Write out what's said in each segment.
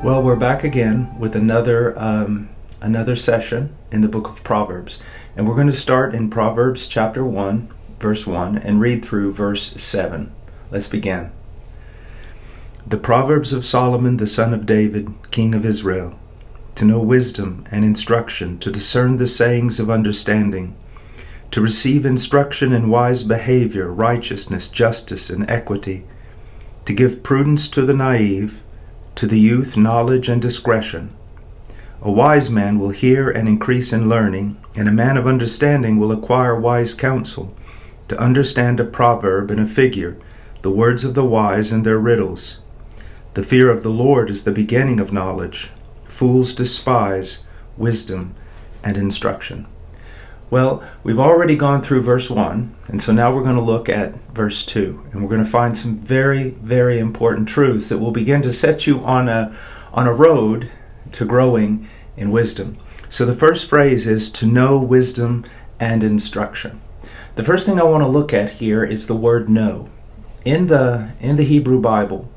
Well, we're back again with another um, another session in the book of Proverbs, and we're going to start in Proverbs chapter one, verse one, and read through verse seven. Let's begin. The Proverbs of Solomon, the son of David, king of Israel, to know wisdom and instruction, to discern the sayings of understanding, to receive instruction in wise behavior, righteousness, justice, and equity, to give prudence to the naive to the youth knowledge and discretion. A wise man will hear and increase in learning, and a man of understanding will acquire wise counsel, to understand a proverb and a figure, the words of the wise and their riddles. The fear of the Lord is the beginning of knowledge. Fools despise wisdom and instruction. Well, we've already gone through verse 1, and so now we're going to look at verse 2, and we're going to find some very, very important truths that will begin to set you on a, on a road to growing in wisdom. So the first phrase is to know wisdom and instruction. The first thing I want to look at here is the word know. In the in the Hebrew Bible,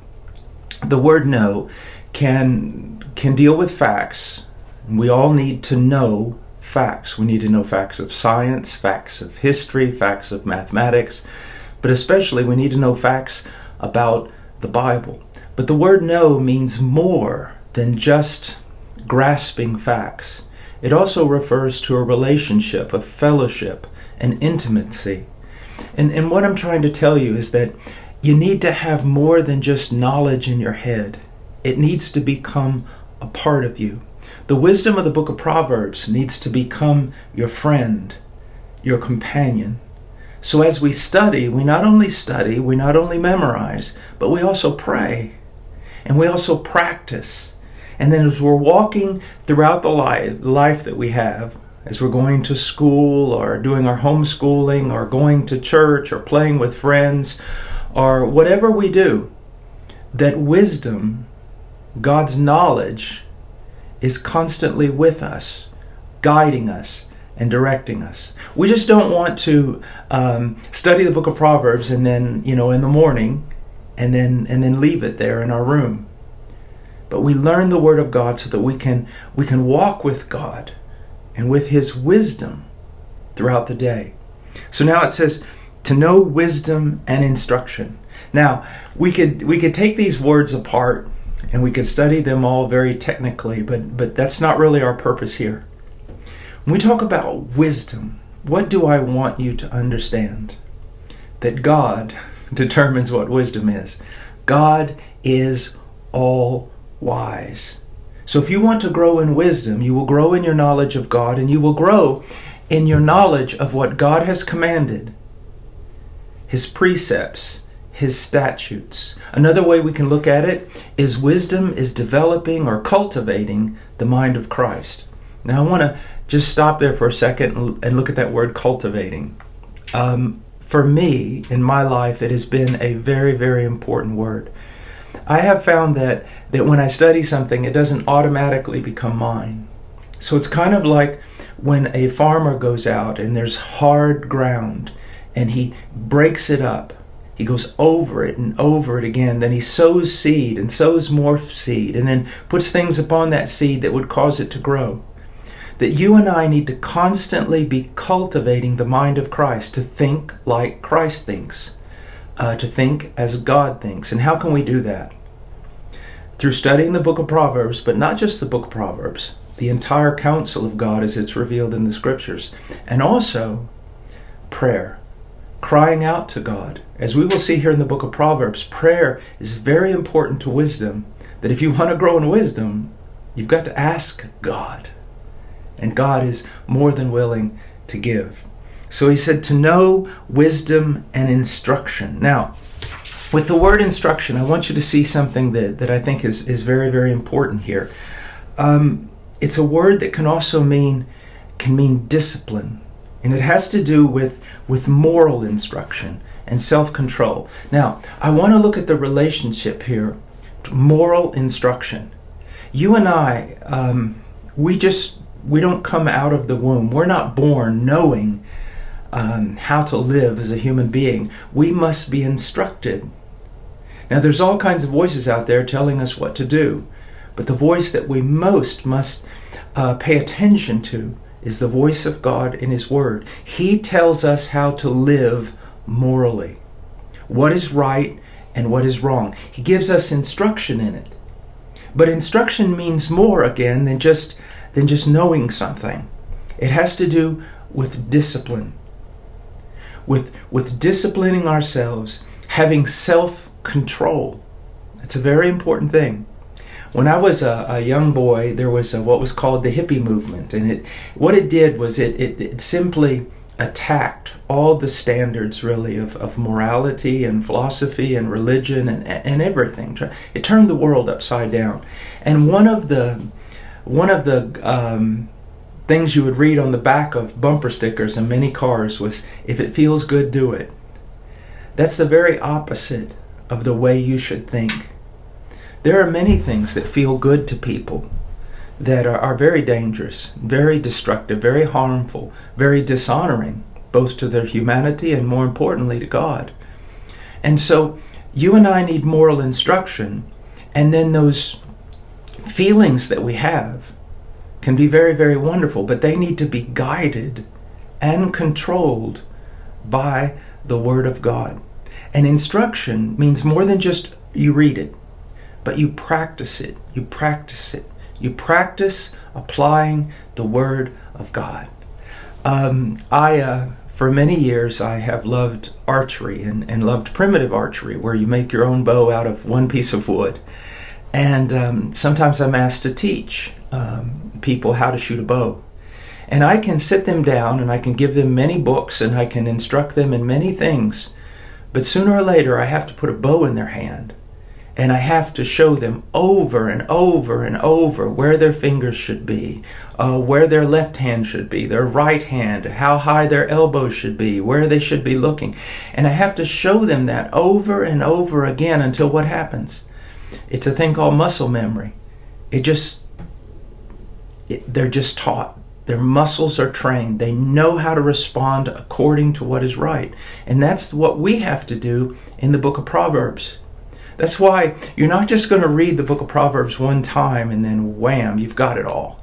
the word know can can deal with facts. We all need to know facts. We need to know facts of science, facts of history, facts of mathematics, but especially we need to know facts about the Bible. But the word know means more than just grasping facts. It also refers to a relationship, a fellowship, an intimacy. And, and what I'm trying to tell you is that you need to have more than just knowledge in your head. It needs to become a part of you. The wisdom of the book of Proverbs needs to become your friend, your companion. So as we study, we not only study, we not only memorize, but we also pray and we also practice. And then as we're walking throughout the life, life that we have, as we're going to school or doing our homeschooling or going to church or playing with friends or whatever we do, that wisdom, God's knowledge, is constantly with us, guiding us, and directing us. We just don't want to um, study the book of Proverbs and then, you know, in the morning and then and then leave it there in our room. But we learn the word of God so that we can we can walk with God and with his wisdom throughout the day. So now it says to know wisdom and instruction. Now, we could we could take these words apart and we could study them all very technically, but, but that's not really our purpose here. When we talk about wisdom, what do I want you to understand? That God determines what wisdom is. God is all wise. So if you want to grow in wisdom, you will grow in your knowledge of God and you will grow in your knowledge of what God has commanded, His precepts, his statutes. Another way we can look at it is wisdom is developing or cultivating the mind of Christ. Now, I want to just stop there for a second and look at that word cultivating. Um, for me, in my life, it has been a very, very important word. I have found that, that when I study something, it doesn't automatically become mine. So it's kind of like when a farmer goes out and there's hard ground and he breaks it up he goes over it and over it again. Then he sows seed and sows more seed and then puts things upon that seed that would cause it to grow. That you and I need to constantly be cultivating the mind of Christ to think like Christ thinks, uh, to think as God thinks. And how can we do that? Through studying the book of Proverbs, but not just the book of Proverbs, the entire counsel of God as it's revealed in the scriptures, and also prayer crying out to God. As we will see here in the book of Proverbs, prayer is very important to wisdom. That if you want to grow in wisdom, you've got to ask God. And God is more than willing to give. So he said to know wisdom and instruction. Now, with the word instruction, I want you to see something that, that I think is, is very, very important here. Um, it's a word that can also mean can mean discipline, and it has to do with with moral instruction and self-control. Now, I want to look at the relationship here, moral instruction. You and I, um, we just we don't come out of the womb. We're not born knowing um, how to live as a human being. We must be instructed. Now, there's all kinds of voices out there telling us what to do, but the voice that we most must uh, pay attention to is the voice of God in His Word. He tells us how to live morally, what is right and what is wrong. He gives us instruction in it. But instruction means more again than just than just knowing something. It has to do with discipline. With with disciplining ourselves, having self-control. It's a very important thing. When I was a, a young boy, there was a, what was called the hippie movement, and it what it did was it, it, it simply attacked all the standards really of, of morality and philosophy and religion and, and everything. It turned the world upside down. And one of the one of the um, things you would read on the back of bumper stickers in many cars was if it feels good, do it. That's the very opposite of the way you should think. There are many things that feel good to people that are, are very dangerous, very destructive, very harmful, very dishonoring, both to their humanity and more importantly to God. And so you and I need moral instruction, and then those feelings that we have can be very, very wonderful, but they need to be guided and controlled by the Word of God. And instruction means more than just you read it but you practice it. You practice it. You practice applying the Word of God. Um, I, uh, for many years, I have loved archery and, and loved primitive archery, where you make your own bow out of one piece of wood. And um, sometimes I'm asked to teach um, people how to shoot a bow. And I can sit them down and I can give them many books and I can instruct them in many things. But sooner or later, I have to put a bow in their hand and I have to show them over and over and over where their fingers should be, uh, where their left hand should be, their right hand, how high their elbows should be, where they should be looking. And I have to show them that over and over again until what happens? It's a thing called muscle memory. It just, it, they're just taught. Their muscles are trained. They know how to respond according to what is right. And that's what we have to do in the book of Proverbs. That's why you're not just going to read the book of Proverbs one time and then wham, you've got it all.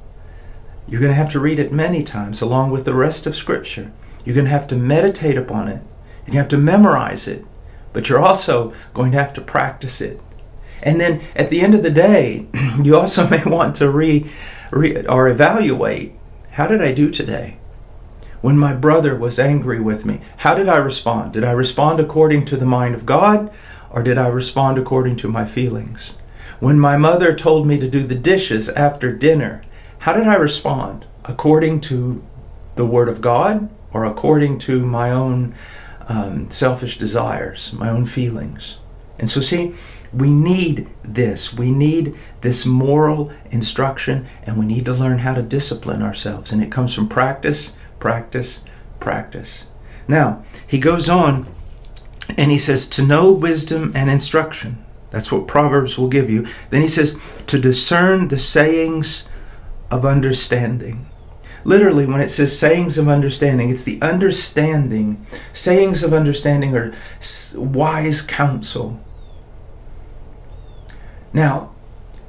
You're going to have to read it many times along with the rest of Scripture. You're going to have to meditate upon it. You're going to have to memorize it. But you're also going to have to practice it. And then at the end of the day, you also may want to re, re or evaluate how did I do today? When my brother was angry with me, how did I respond? Did I respond according to the mind of God? Or did I respond according to my feelings? When my mother told me to do the dishes after dinner, how did I respond? According to the Word of God or according to my own um, selfish desires, my own feelings? And so, see, we need this. We need this moral instruction, and we need to learn how to discipline ourselves. And it comes from practice, practice, practice. Now, he goes on and he says, to know wisdom and instruction. That's what Proverbs will give you. Then he says, to discern the sayings of understanding. Literally, when it says sayings of understanding, it's the understanding. Sayings of understanding are wise counsel. Now,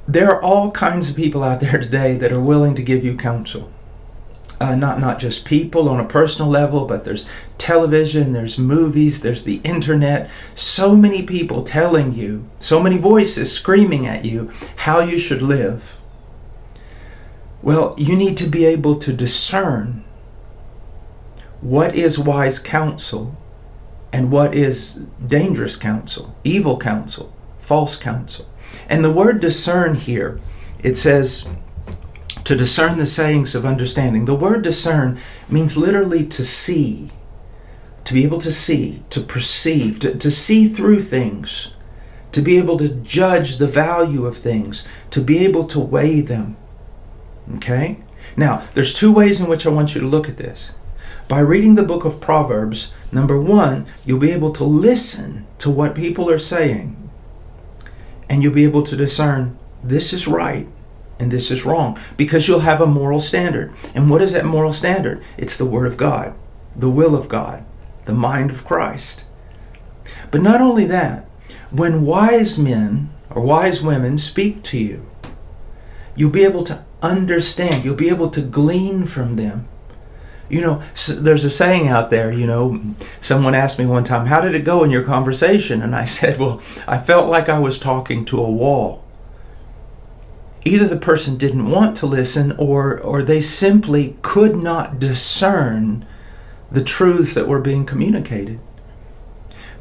there are all kinds of people out there today that are willing to give you counsel uh, not not just people on a personal level, but there's television, there's movies, there's the internet. So many people telling you, so many voices screaming at you how you should live. Well, you need to be able to discern what is wise counsel and what is dangerous counsel, evil counsel, false counsel. And the word discern here, it says to discern the sayings of understanding. The word discern means literally to see, to be able to see, to perceive, to, to see through things. to be able to judge the value of things, to be able to weigh them. Okay? Now, there's two ways in which I want you to look at this. By reading the book of Proverbs, number one, you'll be able to listen to what people are saying, and you'll be able to discern this is right and this is wrong because you'll have a moral standard. And what is that moral standard? It's the Word of God, the will of God, the mind of Christ. But not only that, when wise men or wise women speak to you, you'll be able to understand, you'll be able to glean from them. You know, there's a saying out there, you know, someone asked me one time, How did it go in your conversation? And I said, Well, I felt like I was talking to a wall. Either the person didn't want to listen or, or they simply could not discern the truths that were being communicated.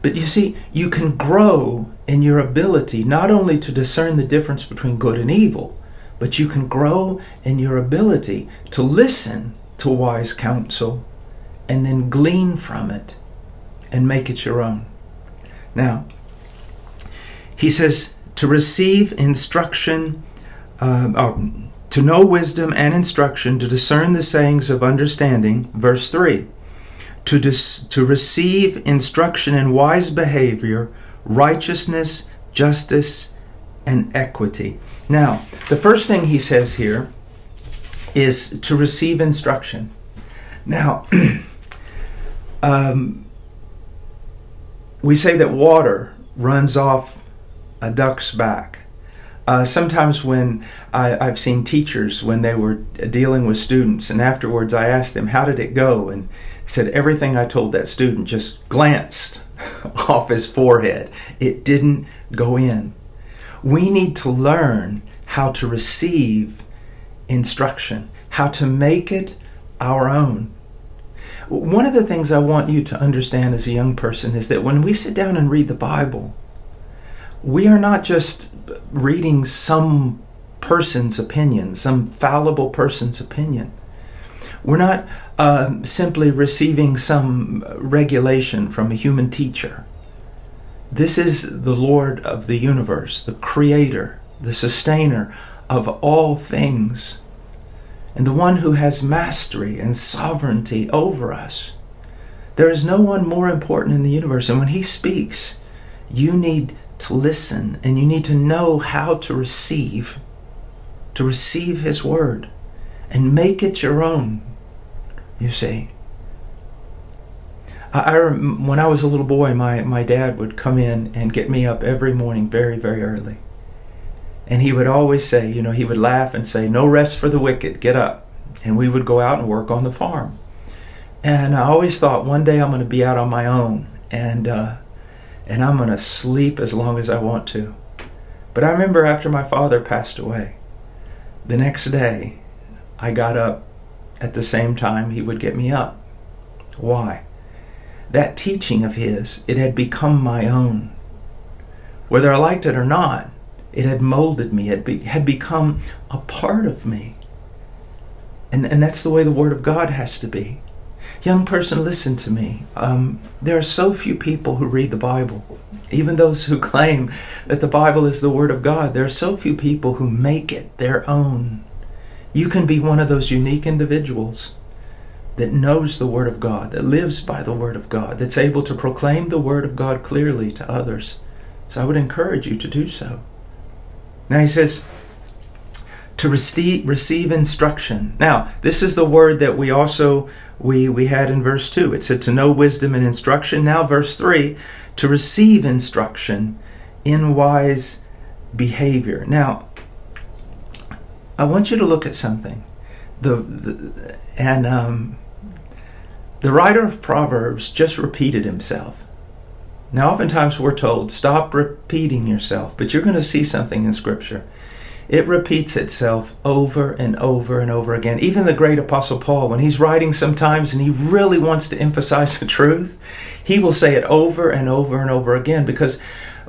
But you see, you can grow in your ability not only to discern the difference between good and evil, but you can grow in your ability to listen to wise counsel and then glean from it and make it your own. Now, he says to receive instruction, uh, to know wisdom and instruction, to discern the sayings of understanding, verse 3 to, dis- to receive instruction in wise behavior, righteousness, justice, and equity. Now, the first thing he says here is to receive instruction. Now, um, we say that water runs off a duck's back. Uh, sometimes when I, have seen teachers when they were dealing with students, and afterwards I asked them, "How did it go?" and said everything I told that student just glanced off his forehead. It didn't go in. We need to learn how to receive instruction, how to make it our own. One of the things I want you to understand as a young person is that when we sit down and read the Bible, we are not just reading some person's opinion, some fallible person's opinion. We're not uh, simply receiving some regulation from a human teacher. This is the Lord of the universe, the creator, the sustainer of all things, and the one who has mastery and sovereignty over us. There is no one more important in the universe, and when he speaks, you need to listen and you need to know how to receive, to receive his word and make it your own you see. I, I when I was a little boy, my, my dad would come in and get me up every morning very, very early. And he would always say, you know, he would laugh and say, No rest for the wicked, get up. And we would go out and work on the farm. And I always thought one day I'm going to be out on my own and, uh, and I'm going to sleep as long as I want to. But I remember after my father passed away, the next day I got up at the same time he would get me up. Why? That teaching of his, it had become my own. Whether I liked it or not, it had molded me, it be, had become a part of me. And, and that's the way the Word of God has to be. Young person, listen to me. Um, there are so few people who read the Bible. Even those who claim that the Bible is the Word of God, there are so few people who make it their own. You can be one of those unique individuals that knows the Word of God, that lives by the Word of God, that's able to proclaim the Word of God clearly to others. So I would encourage you to do so. Now he says, to receive, receive instruction. Now, this is the word that we also we, we had in verse 2. It said to know wisdom and instruction. Now, verse 3, to receive instruction in wise behavior. Now, I want you to look at something. The, the and um, the writer of Proverbs just repeated himself. Now, oftentimes we're told, stop repeating yourself, but you're going to see something in Scripture. It repeats itself over and over and over again. Even the great Apostle Paul, when he's writing sometimes and he really wants to emphasize the truth, he will say it over and over and over again because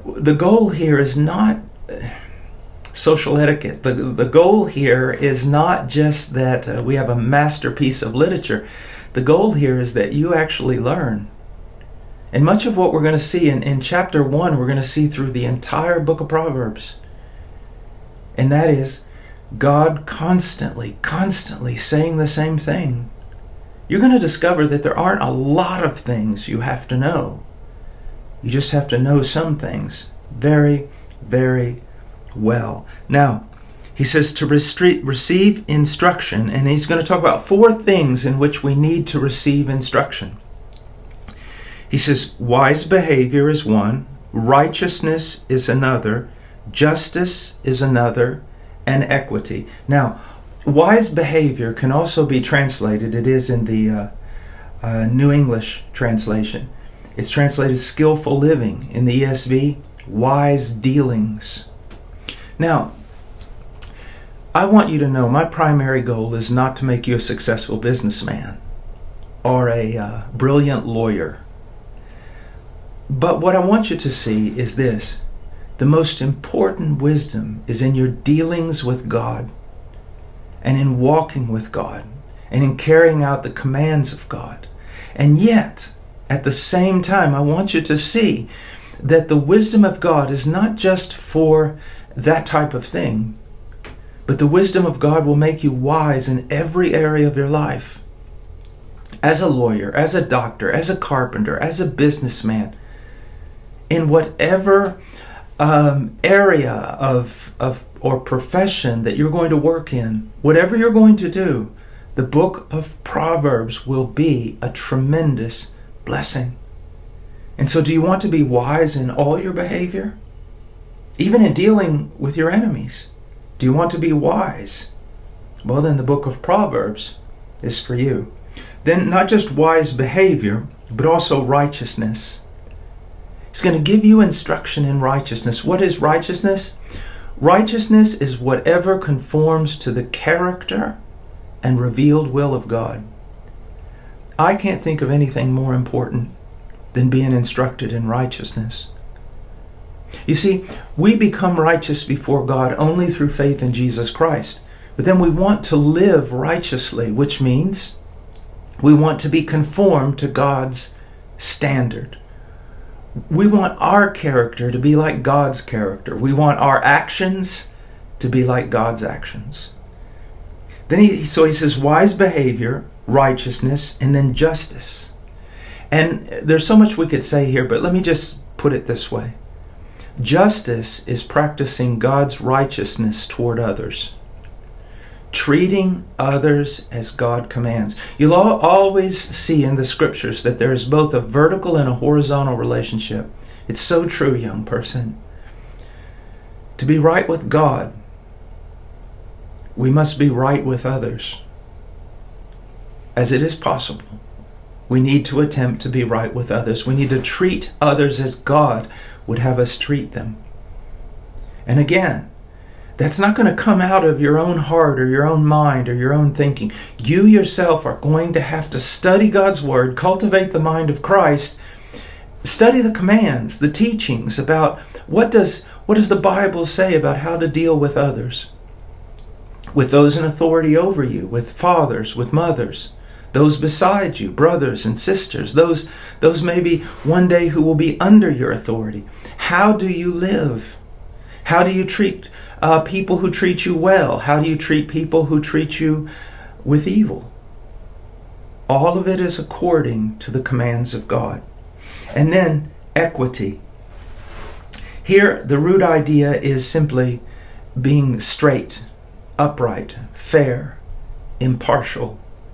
the goal here is not social etiquette. The, the goal here is not just that uh, we have a masterpiece of literature. The goal here is that you actually learn And much of what we're going to see in, in chapter 1, we're going to see through the entire book of Proverbs. And that is God constantly, constantly saying the same thing. You're going to discover that there aren't a lot of things you have to know. You just have to know some things very, very well. Now, he says to receive instruction, and he's going to talk about four things in which we need to receive instruction. He says, wise behavior is one, righteousness is another, justice is another, and equity. Now, wise behavior can also be translated, it is in the uh, uh, New English translation. It's translated skillful living. In the ESV, wise dealings. Now, I want you to know my primary goal is not to make you a successful businessman or a uh, brilliant lawyer. But what I want you to see is this the most important wisdom is in your dealings with God and in walking with God and in carrying out the commands of God. And yet, at the same time, I want you to see that the wisdom of God is not just for that type of thing, but the wisdom of God will make you wise in every area of your life. As a lawyer, as a doctor, as a carpenter, as a businessman, in whatever um, area of, of or profession that you're going to work in, whatever you're going to do, the book of Proverbs will be a tremendous blessing. And so, do you want to be wise in all your behavior? Even in dealing with your enemies? Do you want to be wise? Well, then the book of Proverbs is for you. Then, not just wise behavior, but also righteousness. He's going to give you instruction in righteousness. What is righteousness? Righteousness is whatever conforms to the character and revealed will of God. I can't think of anything more important than being instructed in righteousness. You see, we become righteous before God only through faith in Jesus Christ. But then we want to live righteously, which means we want to be conformed to God's standard we want our character to be like God's character. We want our actions to be like God's actions. Then he so he says wise behavior, righteousness, and then justice. And there's so much we could say here, but let me just put it this way. Justice is practicing God's righteousness toward others treating others as God commands. You'll always see in the scriptures that there is both a vertical and a horizontal relationship. It's so true, young person. To be right with God, we must be right with others. As it is possible, we need to attempt to be right with others. We need to treat others as God would have us treat them. And again, that's not going to come out of your own heart or your own mind or your own thinking. You yourself are going to have to study God's Word, cultivate the mind of Christ, study the commands, the teachings about what does what does the Bible say about how to deal with others, with those in authority over you, with fathers, with mothers, those beside you, brothers and sisters, those those maybe one day who will be under your authority. How do you live? How do you treat uh, people who treat you well? How do you treat people who treat you with evil? All of it is according to the commands of God. And then equity. Here, the root idea is simply being straight, upright, fair, impartial,